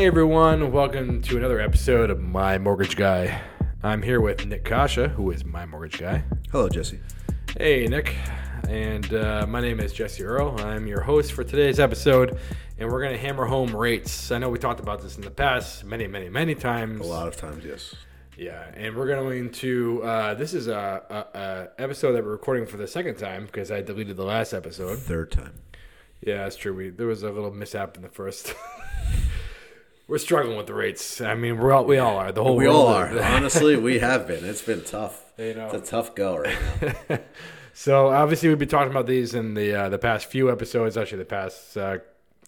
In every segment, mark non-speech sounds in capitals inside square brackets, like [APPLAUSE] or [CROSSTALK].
Hey everyone, welcome to another episode of My Mortgage Guy. I'm here with Nick Caccia, who is my mortgage guy. Hello, Jesse. Hey Nick, and uh, my name is Jesse Earl. I'm your host for today's episode, and we're going to hammer home rates. I know we talked about this in the past many, many, many times. A lot of times, yes. Yeah, and we're going to. Uh, this is a, a, a episode that we're recording for the second time because I deleted the last episode. Third time. Yeah, that's true. We there was a little mishap in the first. [LAUGHS] we're struggling with the rates. I mean, we're all, we all are. The whole We world all are. Honestly, we have been. It's been tough. [LAUGHS] You know. It's a tough go right now. [LAUGHS] So obviously we've been talking about these in the uh, the past few episodes, actually the past uh,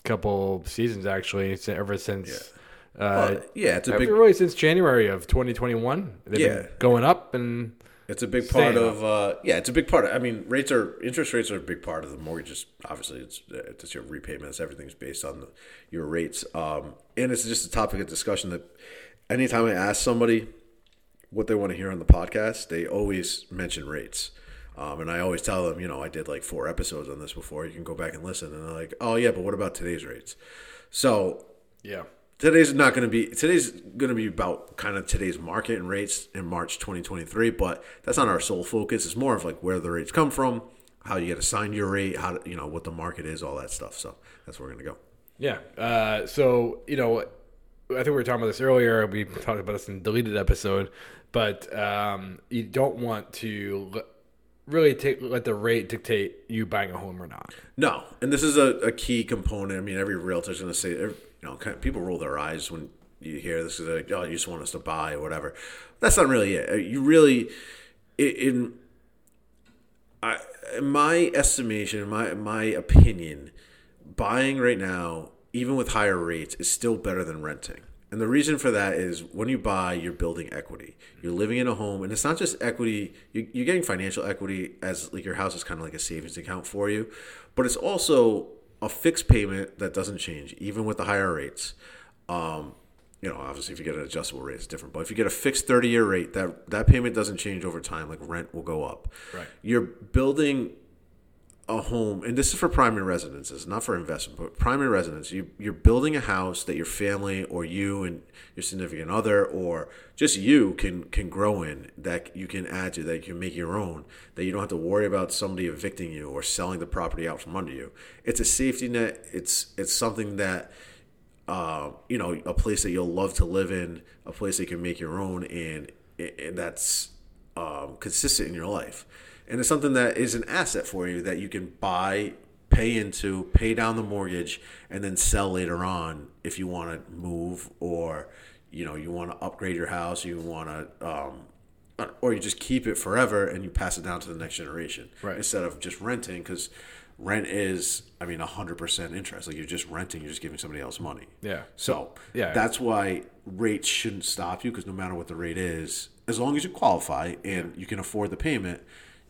couple seasons, actually, ever since. Uh, Well, yeah, it's a big really since January of 2021. They've Yeah. been going up and it's a big Staying part of uh, yeah, it's a big part of, I mean, rates are interest rates are a big part of the mortgages. Obviously, it's it's your repayments, everything's based on the, your rates. Um, and it's just a topic of discussion that anytime I ask somebody what they want to hear on the podcast, they always mention rates. Um, and I always tell them, you know, I did like four episodes on this before. You can go back and listen. And they're like, oh, yeah, but what about today's rates? So yeah, today's not going to be today's going to be about kind of today's market and rates in March 2023 but that's not our sole focus it's more of like where the rates come from how you get assigned your rate how to, you know what the market is all that stuff so that's where we're going to go yeah. Uh, so you know, I think we were talking about this earlier. We talked about this in deleted episode, but um, you don't want to really take let the rate dictate you buying a home or not. no and this is a, a key component i mean every realtor's going to say every- you know kind of, people roll their eyes when you hear this they're like oh you just want us to buy or whatever that's not really it uh, you really in I, in my estimation, my my opinion, buying right now, even with higher rates, is still better than renting. And the reason for that is when you buy, you're building equity. You're living in a home, and it's not just equity. you- You're getting financial equity as like your house is kind of like a savings account for you, but it's also a fixed payment that doesn't change even with the higher rates. Um, you know, obviously, if you get an adjustable rate, it's different. But if you get a fixed thirty-year rate, that that payment doesn't change over time. Like rent will go up. Right. You're building a home, and this is for primary residences, not for investment, but primary residence. You you're building a house that your family or you and your significant other or just you can can grow in that you can add to that you can make your own that you don't have to worry about somebody evicting you or selling the property out from under you. It's a safety net. It's it's something that uh, you know, a place that you'll love to live in, a place that you can make your own, and, and that's um, consistent in your life. And it's something that is an asset for you that you can buy, pay into, pay down the mortgage, and then sell later on if you want to move or you know you want to upgrade your house, you want to. Um, or you just keep it forever and you pass it down to the next generation Right. instead of just renting because rent is i mean 100% interest like you're just renting you're just giving somebody else money Yeah. so Yeah. that's why rates shouldn't stop you because no matter what the rate is as long as you qualify and you can afford the payment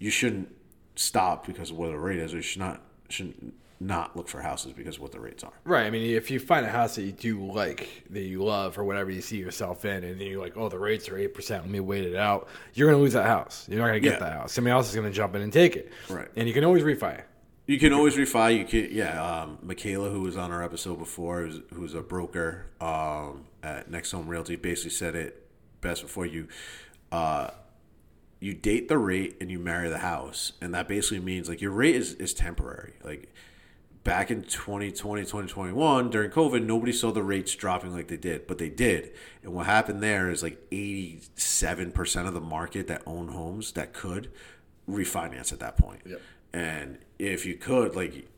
you shouldn't stop because of what the rate is or you should not shouldn't not look for houses because of what the rates are Right. I mean, if you find a house that you do like, that you love, or whatever you see yourself in, and then you're like, oh, the rates are 8%, let me wait it out, you're going to lose that house. You're not going to get Yeah. that house. Somebody else is going to jump in and take it. Right. And you can always refi. You can always refi. You can, yeah. Um, Michaela, who was on our episode before, who's, who's a broker um, at Next Home Realty, basically said it best before you. Uh, you date the rate and you marry the house, and that basically means like your rate is, is temporary. Like back in 2020, 2021, during COVID, nobody saw the rates dropping like they did, but they did. And what happened there is like 87% of the market that own homes that could refinance at that point. Yep. And if you could, like,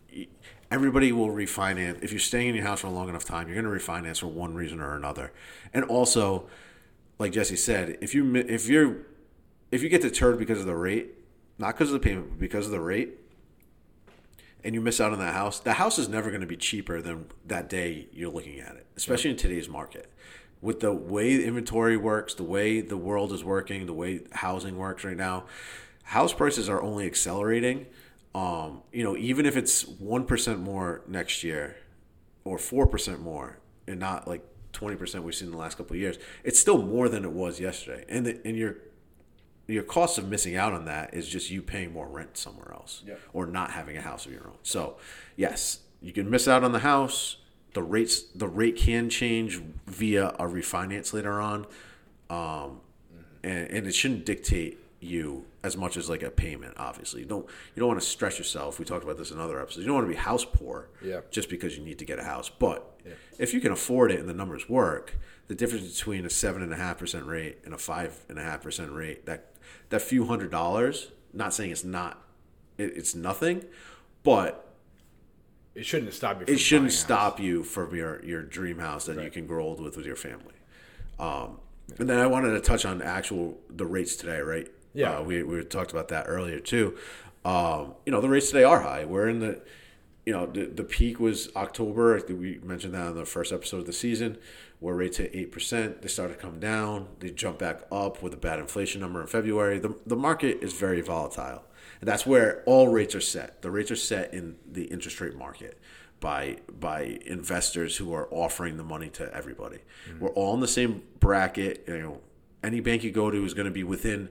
everybody will refinance. If you're staying in your house for a long enough time, you're going to refinance for one reason or another. And also, like Jesse said, if you if you're if you get deterred because of the rate, not because of the payment, but because of the rate, and you miss out on that house, the house is never going to be cheaper than that day you're looking at it, especially in today's market. With the way inventory works, the way the world is working, the way housing works right now, house prices are only accelerating. Um, you know, even if it's one percent more next year, or four percent more, and not like twenty percent we've seen in the last couple of years, it's still more than it was yesterday. And the, and your your cost of missing out on that is just you paying more rent somewhere else Yep. or not having a house of your own. So, yes, you can miss out on the house, the rates the rate can change via a refinance later on, um, and and it shouldn't dictate you as much as like a payment. Obviously, you don't you don't want to stress yourself. We talked about this in other episodes. You don't want to be house poor, Yeah. just because you need to get a house. But if you can afford it and the numbers work, the difference between a seven and a half percent rate and a five and a half percent rate that that few hundred dollars. Not saying it's not it, it's nothing, but It shouldn't stop you. it From shouldn't buying a house. stop you from your your dream house that you can grow old with with your family. Um, and then I wanted to touch on actual the rates today, right? Yeah. uh, we we talked about that earlier too. Um, you know, the rates today are high. We're in the, you know, the the peak was October. We mentioned that on the first episode of the season, where rates hit eight percent. They started to come down. They jumped back up with a bad inflation number in February. The the market is very volatile. And that's where all rates are set. The rates are set in the interest rate market by by investors who are offering the money to everybody. We're all in the same bracket. You know, any bank you go to is going to be within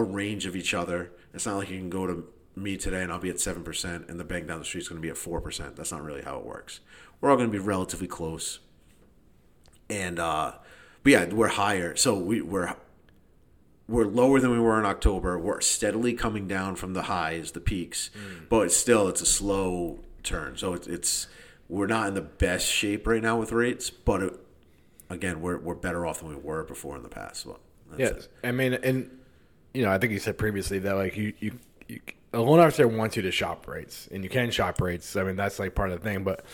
a range of each other. It's not like you can go to me today and I'll be at seven percent, and the bank down the street is going to be at four percent. That's not really how it works. We're all going to be relatively close, and uh, but yeah, we're higher. So we, we're we're lower than we were in October. We're steadily coming down from the highs, the peaks, but it's still it's a slow turn. So it's, it's we're not in the best shape right now with rates, but it, again, we're we're better off than we were before in the past. Well, that's Yes, I mean, and you know, I think you said previously that like you, you, you a loan officer wants you to shop rates, and you can shop rates. I mean, that's like part of the thing. But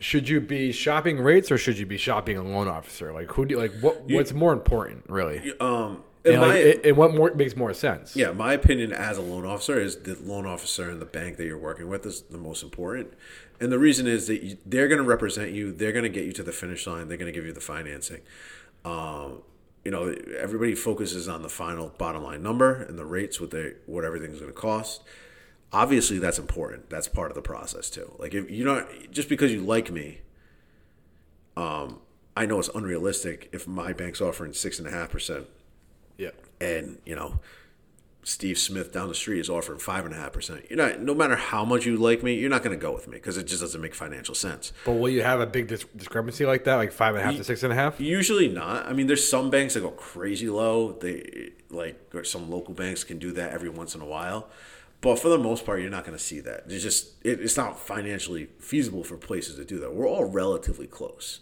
should you be shopping rates, or should you be shopping a loan officer? Like, who do you, like? What what's more important, really? Um, And, my, and what more makes more sense? yeah, my opinion as a loan officer is the loan officer and the bank that you're working with is the most important. And the reason is that you, they're going to represent you. They're going to get you to the finish line. They're going to give you the financing. Um, you know, everybody focuses on the final bottom line number and the rates, what they what everything's going to cost. Obviously, that's important. That's part of the process too. Like if you don't just because you like me, um, I know it's unrealistic if my bank's offering six and a half percent yeah, and you know Steve Smith down the street is offering five and a half percent. You're not, no matter how much you like me, you're not going to go with me because it just doesn't make financial sense. But will you have a big dis- discrepancy like that, like five and a half to six and a half? Usually not. I mean, there's some banks that go crazy low. They like or some local banks can do that every once in a while, but for the most part, you're not going to see that. It's just it, it's not financially feasible for places to do that. We're all relatively close.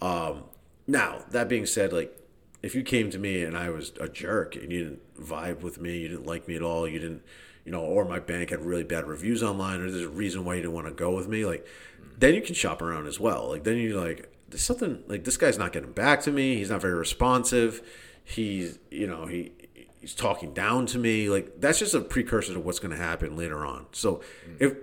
Um, now that being said, like if you came to me and I was a jerk and you didn't vibe with me, you didn't like me at all, you didn't, you know, or my bank had really bad reviews online, or there's a reason why you didn't want to go with me, like, then you can shop around as well. Like, then you're like, there's something like this guy's not getting back to me. He's not very responsive. He's, you know, he he's talking down to me. Like, that's just a precursor to what's going to happen later on. So, if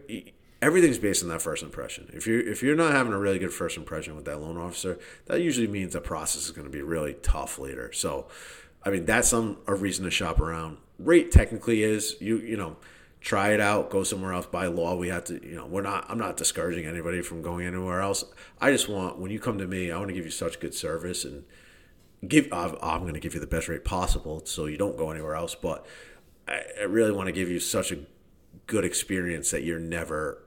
everything's based on that first impression. If you're if you're not having a really good first impression with that loan officer, that usually means the process is going to be really tough later. So, I mean, that's some a reason to shop around. Rate technically is you you know try it out, go somewhere else. By law, we have to you know we're not. I'm not discouraging anybody from going anywhere else. I just want when you come to me, I want to give you such good service and give. I'm, going to give you the best rate possible, so you don't go anywhere else. But I really want to give you such a good experience that you're never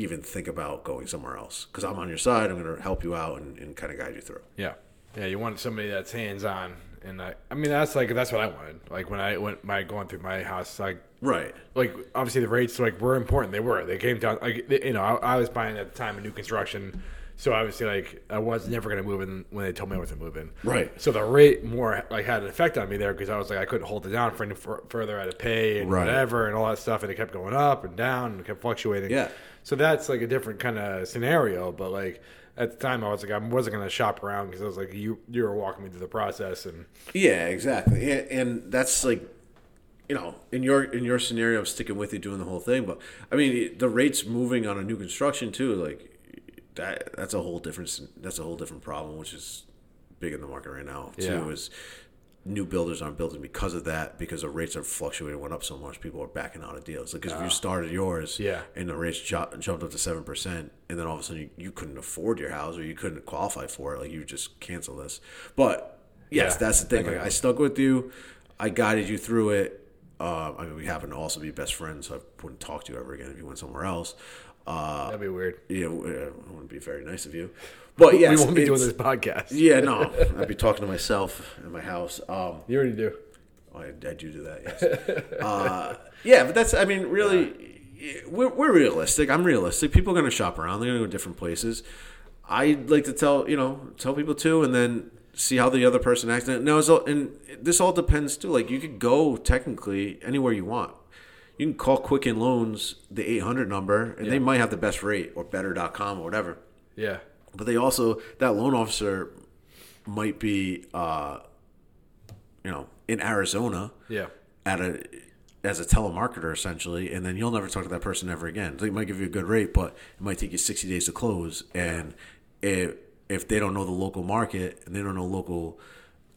even think about going somewhere else because I'm on your side. I'm going to help you out and, and kind of guide you through. Yeah, yeah. You want somebody that's hands on, and I, I mean that's like that's what I wanted. Like when I went my going through my house, like Right. like obviously the rates like were important. They were. They came down. Like you know, I, I was buying at the time a new construction, so obviously like I was never going to move in when they told me I wasn't moving. Right. So the rate more like had an effect on me there because I was like I couldn't hold it down for any fur- further. I had to pay and Right. whatever and all that stuff, and it kept going up and down and kept fluctuating. Yeah. So that's like a different kind of scenario, but like. At the time, I was like, I wasn't gonna shop around because I was like, you you were walking me through the process, and Yeah, exactly. And, and that's like, you know, in your in your scenario, I'm sticking with you doing the whole thing. But I mean, the rates moving on a new construction too, like that. That's a whole different. That's a whole different problem, which is big in the market right now too. Yeah. Is new builders aren't building because of that because the rates are fluctuating went up so much people are backing out of deals like because if you started yours Yeah. and the rates ju- jumped up to 7% and then all of a sudden you, you couldn't afford your house or you couldn't qualify for it like you just cancel this but yes Yeah. that's the thing like i stuck with you i guided you through it uh, i mean we happen to also be best friends so i wouldn't talk to you ever again if you went somewhere else Uh, That'd be weird. yeah, it wouldn't be very nice of you. But yes, we won't be doing this podcast. Yeah, no, [LAUGHS] I'd be talking to myself in my house. Um, You already do. I, I do do that. Yes. uh, yeah, but that's. I mean, really, we're, we're realistic. I'm realistic. People are going to shop around. They're going to go different places. I like to tell you know tell people too, and then see how the other person acts. Now, it's all, and this all depends too. Like you could go technically anywhere you want. You can call Quicken Loans the 800 number, and they might have the best rate or better.com or whatever. Yeah. But they also that loan officer might be, uh, you know, in Arizona Yeah. at a as a telemarketer essentially, and then you'll never talk to that person ever again. They might give you a good rate, but it might take you sixty days to close. And if if they don't know the local market and they don't know local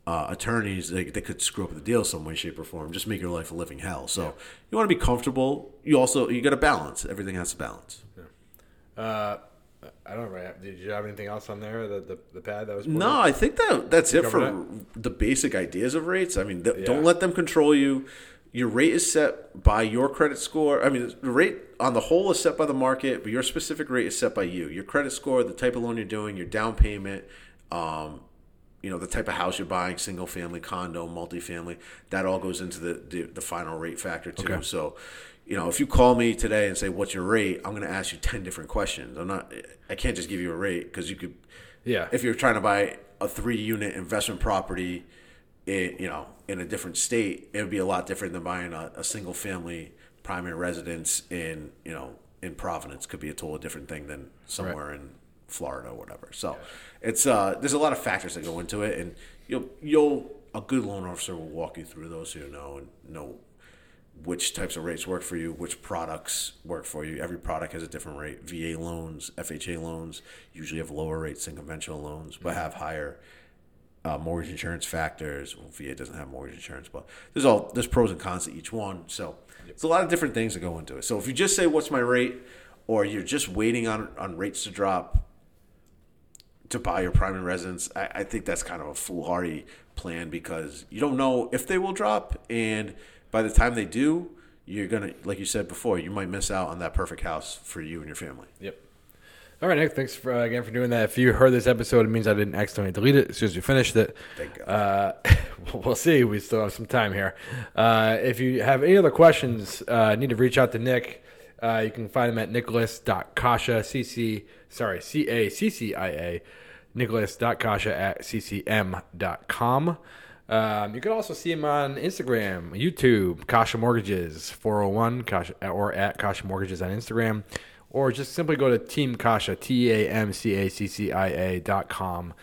uh, attorneys, they, they could screw up the deal some way, shape, or form. Just make your life a living hell. So you want to be comfortable. You also you got to balance. Everything has to balance. Uh, I don't know. Right. Did you have anything else on there? The the, the pad that was No, I think that that's it for Cover the basic ideas of rates. I mean, th- Yeah. don't let them control you. Your rate is set by your credit score. I mean, the rate on the whole is set by the market, but your specific rate is set by you. Your credit score, the type of loan you're doing, your down payment, um, you know, the type of house you're buying, single family, condo, multifamily, that all goes into the the, the final rate factor too. Okay. So, you know, if you call me today and say, "What's your rate?" I'm going to ask you ten different questions. I'm not. I can't just give you a rate because you could Yeah. if you're trying to buy a three unit investment property in you know in a different state it would be a lot different than buying a, a single family primary residence in you know in providence could be a totally different thing than somewhere in florida or whatever so it's uh there's a lot of factors that go into it and you'll you'll a good loan officer will walk you through those so you know and know which types of rates work for you, which products work for you. Every product has a different rate. VA loans, FHA loans usually have lower rates than conventional loans, but have higher uh, mortgage insurance factors. Well, VA doesn't have mortgage insurance, but there's all there's pros and cons to each one. So it's a lot of different things that go into it. So if you just say what's my rate, or you're just waiting on on rates to drop to buy your primary residence, I, I think that's kind of a foolhardy plan because you don't know if they will drop, and by the time they do, you're gonna, like you said before, you might miss out on that perfect house for you and your family. Yep. All right, Nick. Thanks for, uh, again for doing that. If you heard this episode, it means I didn't accidentally delete it as soon as we finished it. Thank God. Uh, [LAUGHS] we'll see. We still have some time here. Uh, if you have any other questions, uh, need to reach out to Nick. Uh, you can find him at nicholas.caccia, cc, sorry, C-A-C-C-I-A, nicholas.caccia at ccm.com. Um, you can also see him on Instagram, YouTube, Caccia Mortgages, 401, Caccia, or at Caccia Mortgages on Instagram or just simply go to Team Caccia, T A M C A C C I A dot com,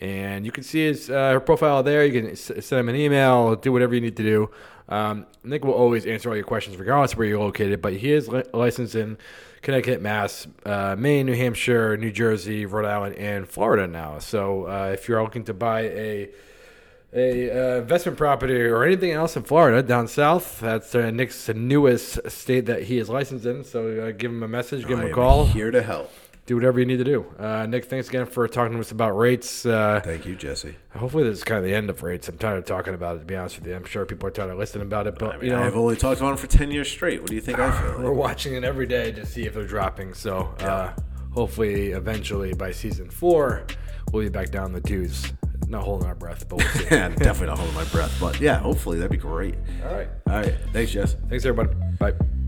and you can see his uh, profile there. You can send him an email, do whatever you need to do. Um, Nick will always answer all your questions, regardless of where you're located. But he is li- licensed in Connecticut, Mass, uh, Maine, New Hampshire, New Jersey, Rhode Island, and Florida now. So uh, if you're looking to buy a a uh, investment property or anything else in Florida down south. That's uh, Nick's newest state that he is licensed in. So uh, give him a message, give him a call, here to help. Do whatever you need to do. Uh, Nick, thanks again for talking to us about rates. Uh, Thank you, Jesse. hopefully, this is kind of the end of rates. I'm tired of talking about it. To be honest with you, I'm sure people are tired of listening about it. But I mean, you know, I've only talked about it for ten years straight. What do you think I feel? [SIGHS] we're watching it every day to see if they're dropping. So uh, hopefully, eventually, by season four, we'll be back down the twos. Not holding our breath, but we'll [LAUGHS] see. yeah, definitely not holding my breath, but yeah, hopefully that'd be great. All right. All right, thanks, Jess. Thanks, everybody. Bye.